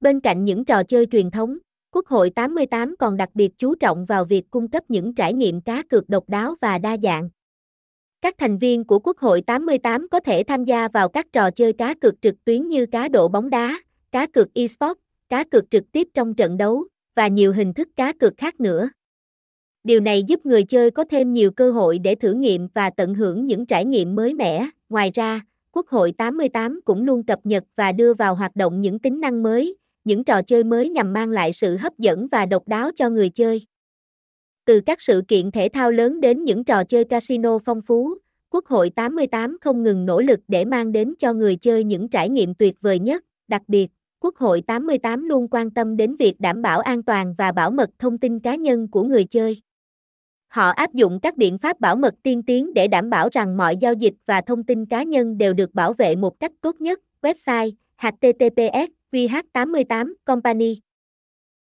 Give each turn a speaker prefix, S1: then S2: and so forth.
S1: Bên cạnh những trò chơi truyền thống, Quốc hội 88 còn đặc biệt chú trọng vào việc cung cấp những trải nghiệm cá cược độc đáo và đa dạng. Các thành viên của Quốc hội 88 có thể tham gia vào các trò chơi cá cược trực tuyến như cá độ bóng đá, cá cược eSports, cá cược trực tiếp trong trận đấu, và nhiều hình thức cá cược khác nữa. Điều này giúp người chơi có thêm nhiều cơ hội để thử nghiệm và tận hưởng những trải nghiệm mới mẻ. Ngoài ra, Quốc hội 88 cũng luôn cập nhật và đưa vào hoạt động những tính năng mới, những trò chơi mới nhằm mang lại sự hấp dẫn và độc đáo cho người chơi. Từ các sự kiện thể thao lớn đến những trò chơi casino phong phú, Quốc hội 88 không ngừng nỗ lực để mang đến cho người chơi những trải nghiệm tuyệt vời nhất, đặc biệt, Quốc hội 88 luôn quan tâm đến việc đảm bảo an toàn và bảo mật thông tin cá nhân của người chơi. Họ áp dụng các biện pháp bảo mật tiên tiến để đảm bảo rằng mọi giao dịch và thông tin cá nhân đều được bảo vệ một cách tốt nhất. Website https qh88 company.